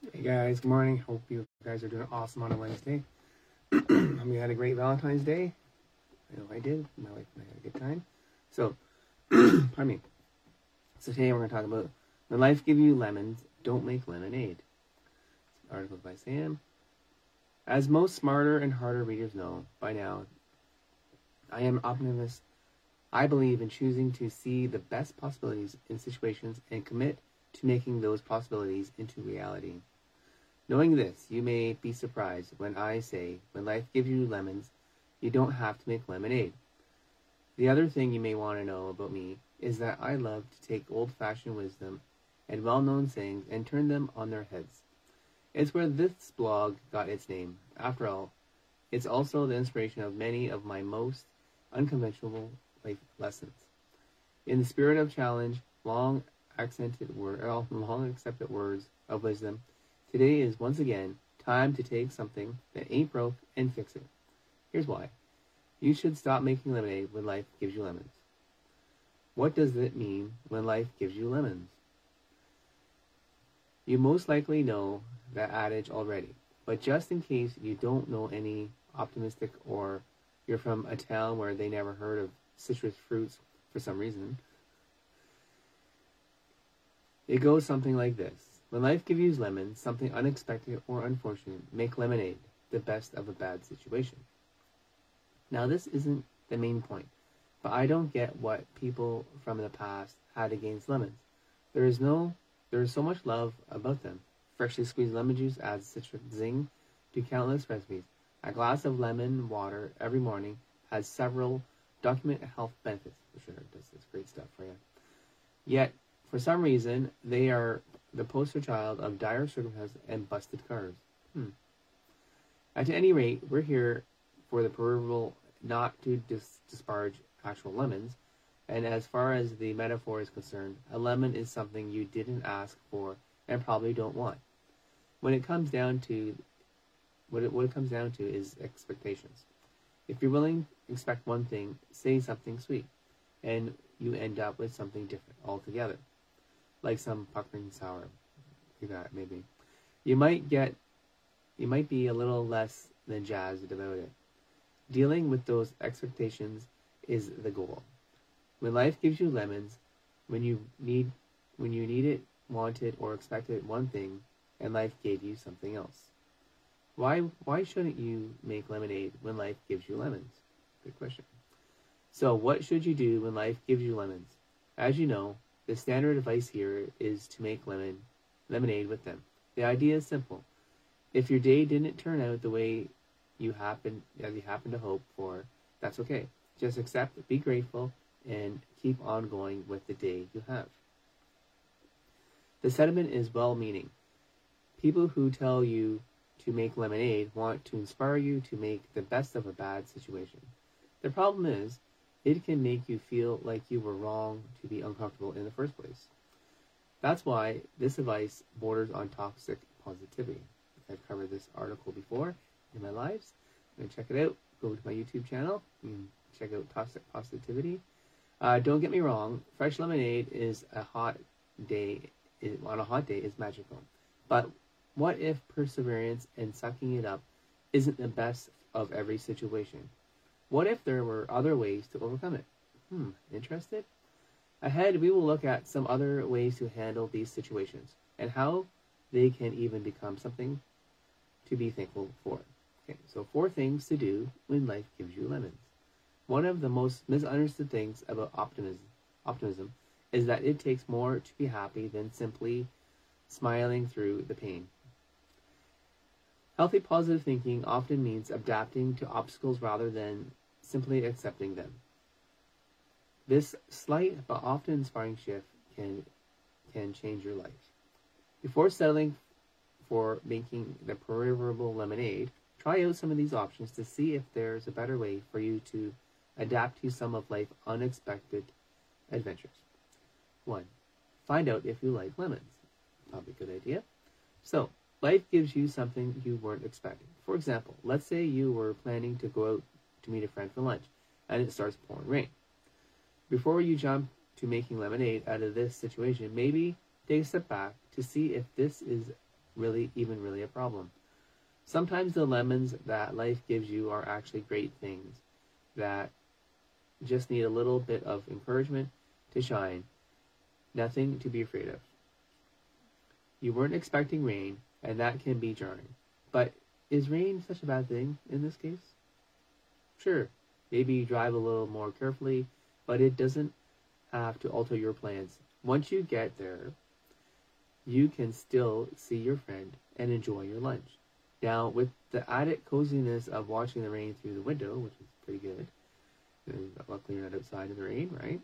Hey guys, good morning. Hope you guys are doing awesome on a Wednesday. Hope you had a great Valentine's Day. I know I did. My wife and I had a good time. So, pardon me. So today we're going to talk about when life give you lemons, don't make lemonade. Article by Sam. As most smarter and harder readers know by now, I am optimist. I believe in choosing to see the best possibilities in situations and commit to making those possibilities into reality. Knowing this, you may be surprised when I say, when life gives you lemons, you don't have to make lemonade. The other thing you may want to know about me is that I love to take old fashioned wisdom and well known sayings and turn them on their heads. It's where this blog got its name. After all, it's also the inspiration of many of my most unconventional life lessons. In the spirit of challenge, long accented word, long accepted words of wisdom, today is once again time to take something that ain't broke and fix it. Here's why. You should stop making lemonade when life gives you lemons. What does it mean when life gives you lemons? You most likely know that adage already, but just in case you don't know any optimistic or you're from a town where they never heard of citrus fruits for some reason, it goes something like this. When life gives you lemons, something unexpected or unfortunate, make lemonade, the best of a bad situation. Now, this isn't the main point, but I don't get what people from the past had against lemons. There is no, there is so much love about them. Freshly squeezed lemon juice adds citric zing to countless recipes. A glass of lemon water every morning has several documented health benefits. Sure, does this great stuff for you. Yet for some reason, they are the poster child of dire circumstances and busted cars. Hmm. At any rate, we're here for the proverbial not to dis- disparage actual lemons, and as far as the metaphor is concerned, a lemon is something you didn't ask for and probably don't want. When it comes down to what it, what it comes down to is expectations. If you're willing to expect one thing, say something sweet, and you end up with something different altogether like some puckering sour. It, maybe. You might get, you might be a little less than jazzed about it. Dealing with those expectations is the goal. When life gives you lemons, when you need, when you need it, wanted, or expected one thing, and life gave you something else. Why, why shouldn't you make lemonade when life gives you lemons? Good question. So, what should you do when life gives you lemons? As you know, the standard advice here is to make lemon lemonade with them. The idea is simple. If your day didn't turn out the way you happen as you happen to hope for, that's okay. Just accept, be grateful, and keep on going with the day you have. The sentiment is well meaning. People who tell you to make lemonade want to inspire you to make the best of a bad situation. The problem is, it can make you feel like you were wrong to be uncomfortable in the first place. That's why this advice borders on toxic positivity. I've covered this article before in my lives. Can check it out. Go to my YouTube channel and check out toxic positivity. Uh, don't get me wrong, fresh lemonade is a hot day on a hot day is magical. But what if perseverance and sucking it up isn't the best of every situation? What if there were other ways to overcome it? Hmm, interested? Ahead, we will look at some other ways to handle these situations and how they can even become something to be thankful for. Okay, so four things to do when life gives you lemons. One of the most misunderstood things about optimism, optimism is that it takes more to be happy than simply smiling through the pain. Healthy positive thinking often means adapting to obstacles rather than simply accepting them. This slight but often inspiring shift can can change your life. Before settling for making the proverbial lemonade, try out some of these options to see if there's a better way for you to adapt to some of life's unexpected adventures. 1. Find out if you like lemons. Probably a good idea. So, life gives you something you weren't expecting. For example, let's say you were planning to go out to meet a friend for lunch, and it starts pouring rain. Before you jump to making lemonade out of this situation, maybe take a step back to see if this is really even really a problem. Sometimes the lemons that life gives you are actually great things that just need a little bit of encouragement to shine. Nothing to be afraid of. You weren't expecting rain, and that can be jarring. But is rain such a bad thing in this case? Sure, maybe drive a little more carefully, but it doesn't have to alter your plans. Once you get there, you can still see your friend and enjoy your lunch. Now, with the added coziness of watching the rain through the window, which is pretty good, and luckily you're not outside in the rain, right?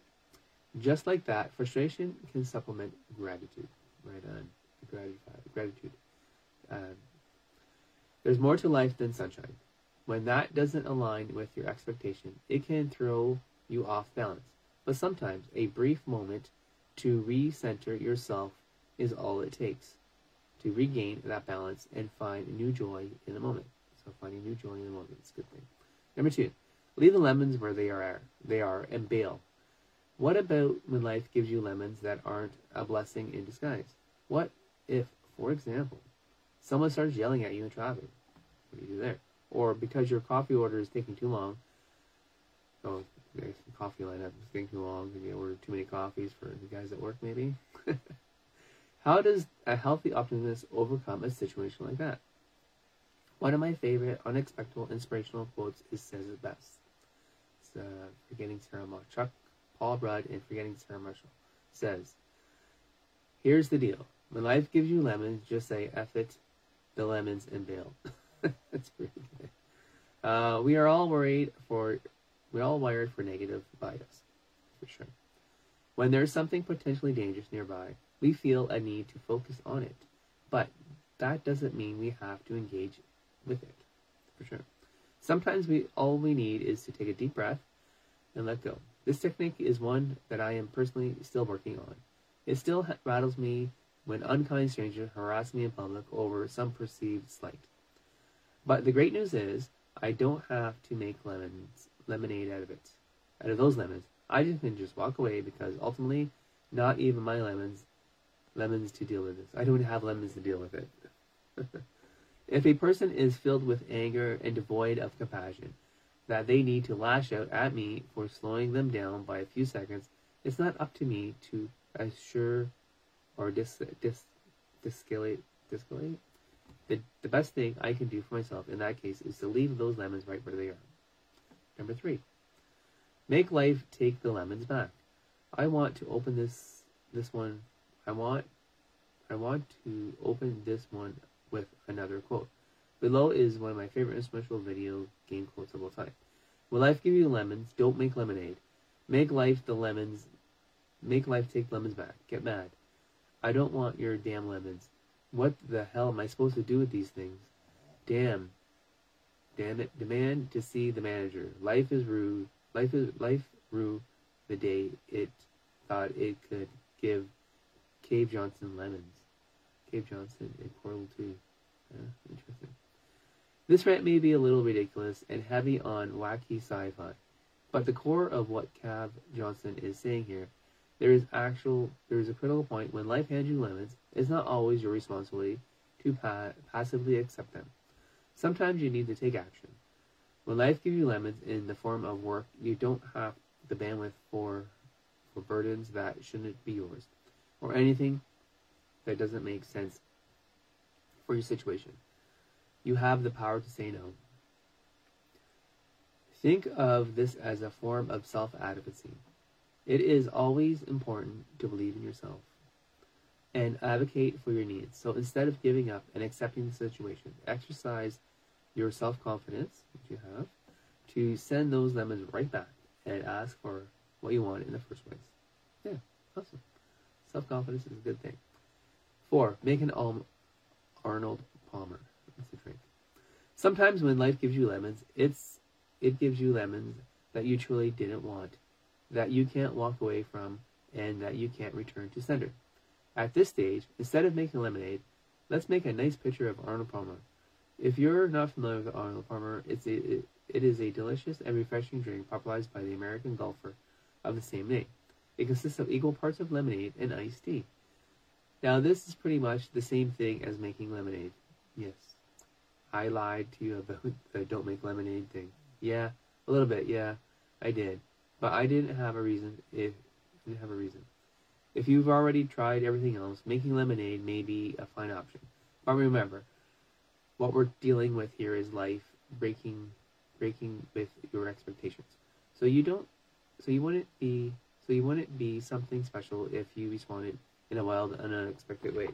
Just like that, frustration can supplement gratitude. Right on, gratitude. Um, there's more to life than sunshine. When that doesn't align with your expectation, it can throw you off balance. But sometimes a brief moment to recenter yourself is all it takes to regain that balance and find new joy in the moment. So finding new joy in the moment is a good thing. Number two, leave the lemons where they are they are and bail. What about when life gives you lemons that aren't a blessing in disguise? What if, for example, someone starts yelling at you in traffic? What do you do there? Or because your coffee order is taking too long, oh, the coffee lineup is taking too long, and you ordered too many coffees for the guys at work, maybe? How does a healthy optimist overcome a situation like that? One of my favorite unexpected inspirational quotes is says it best. It's uh, Forgetting Sarah Marshall. Paul Rudd in Forgetting Sarah Marshall says, Here's the deal. When life gives you lemons, just say F it, the lemons, and bail. That's pretty good. Uh, we are all worried for, we're all wired for negative bias, for sure. When there's something potentially dangerous nearby, we feel a need to focus on it. But that doesn't mean we have to engage with it, for sure. Sometimes we all we need is to take a deep breath and let go. This technique is one that I am personally still working on. It still rattles me when unkind strangers harass me in public over some perceived slight. But the great news is, I don't have to make lemons, lemonade out of it, out of those lemons. I just can just walk away because ultimately, not even my lemons lemons to deal with this. I don't have lemons to deal with it. if a person is filled with anger and devoid of compassion, that they need to lash out at me for slowing them down by a few seconds, it's not up to me to assure or dis, dis, discalate, discalate. The, the best thing I can do for myself in that case is to leave those lemons right where they are. Number three, make life take the lemons back. I want to open this this one I want I want to open this one with another quote. Below is one of my favorite inspirational video game quotes of all time. Will life give you lemons? Don't make lemonade. Make life the lemons. Make life take lemons back. Get mad. I don't want your damn lemons. What the hell am I supposed to do with these things? Damn. Damn it. Demand to see the manager. Life is rude. Life is life rue the day it thought it could give Cave Johnson Lemons. Cave Johnson in Portal 2. Yeah, interesting. This rant may be a little ridiculous and heavy on wacky sci-fi, but the core of what Cave Johnson is saying here, there is actual, there is a critical point when life hands you lemons, it's not always your responsibility to pa- passively accept them. Sometimes you need to take action. When life gives you lemons in the form of work, you don't have the bandwidth for for burdens that shouldn't be yours or anything that doesn't make sense for your situation. You have the power to say no. Think of this as a form of self advocacy. It is always important to believe in yourself and advocate for your needs. So instead of giving up and accepting the situation, exercise your self confidence, which you have, to send those lemons right back and ask for what you want in the first place. Yeah, awesome. Self confidence is a good thing. Four, make an Arnold Palmer. That's a drink. Sometimes when life gives you lemons, it's it gives you lemons that you truly didn't want, that you can't walk away from, and that you can't return to sender. At this stage, instead of making lemonade, let's make a nice picture of Arnold Palmer. If you're not familiar with Arnold Palmer, it's a, it, it is a delicious and refreshing drink popularized by the American golfer of the same name. It consists of equal parts of lemonade and iced tea. Now, this is pretty much the same thing as making lemonade. Yes. I lied to you about the don't make lemonade thing. Yeah, a little bit, yeah, I did. But I didn't have a reason if didn't have a reason. If you've already tried everything else, making lemonade may be a fine option. But remember, what we're dealing with here is life breaking breaking with your expectations. So you don't so you wouldn't be so you wouldn't be something special if you responded in a wild and unexpected way.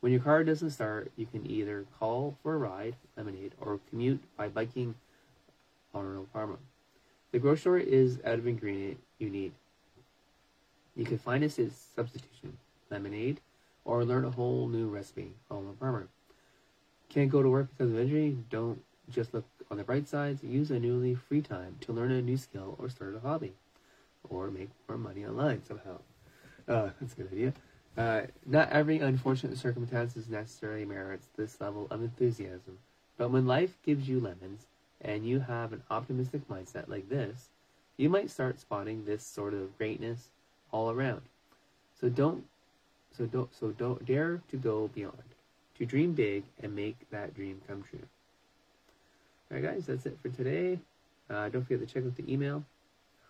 When your car doesn't start, you can either call for a ride, lemonade, or commute by biking Arnold Palmer. The grocery is out of ingredient you need. You can find a substitution, lemonade, or learn a whole new recipe, Arnold Palmer. Can't go to work because of injury? Don't just look on the bright sides. Use a newly free time to learn a new skill or start a hobby, or make more money online somehow. Uh, that's a good idea. Uh, not every unfortunate circumstance necessarily merits this level of enthusiasm, but when life gives you lemons and you have an optimistic mindset like this, you might start spotting this sort of greatness all around. So don't, so don't, so don't dare to go beyond, to dream big and make that dream come true. All right, guys, that's it for today. Uh, don't forget to check out the email.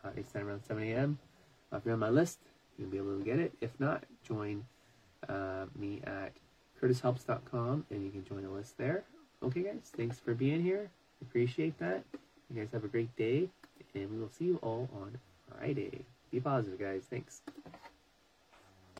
Uh, it's time around 7 a.m. Uh, if you're on my list, you'll be able to get it. If not, join uh, me at curtishelps.com and you can join the list there. Okay, guys, thanks for being here. Appreciate that. You guys have a great day, and we will see you all on Friday. Be positive, guys. Thanks.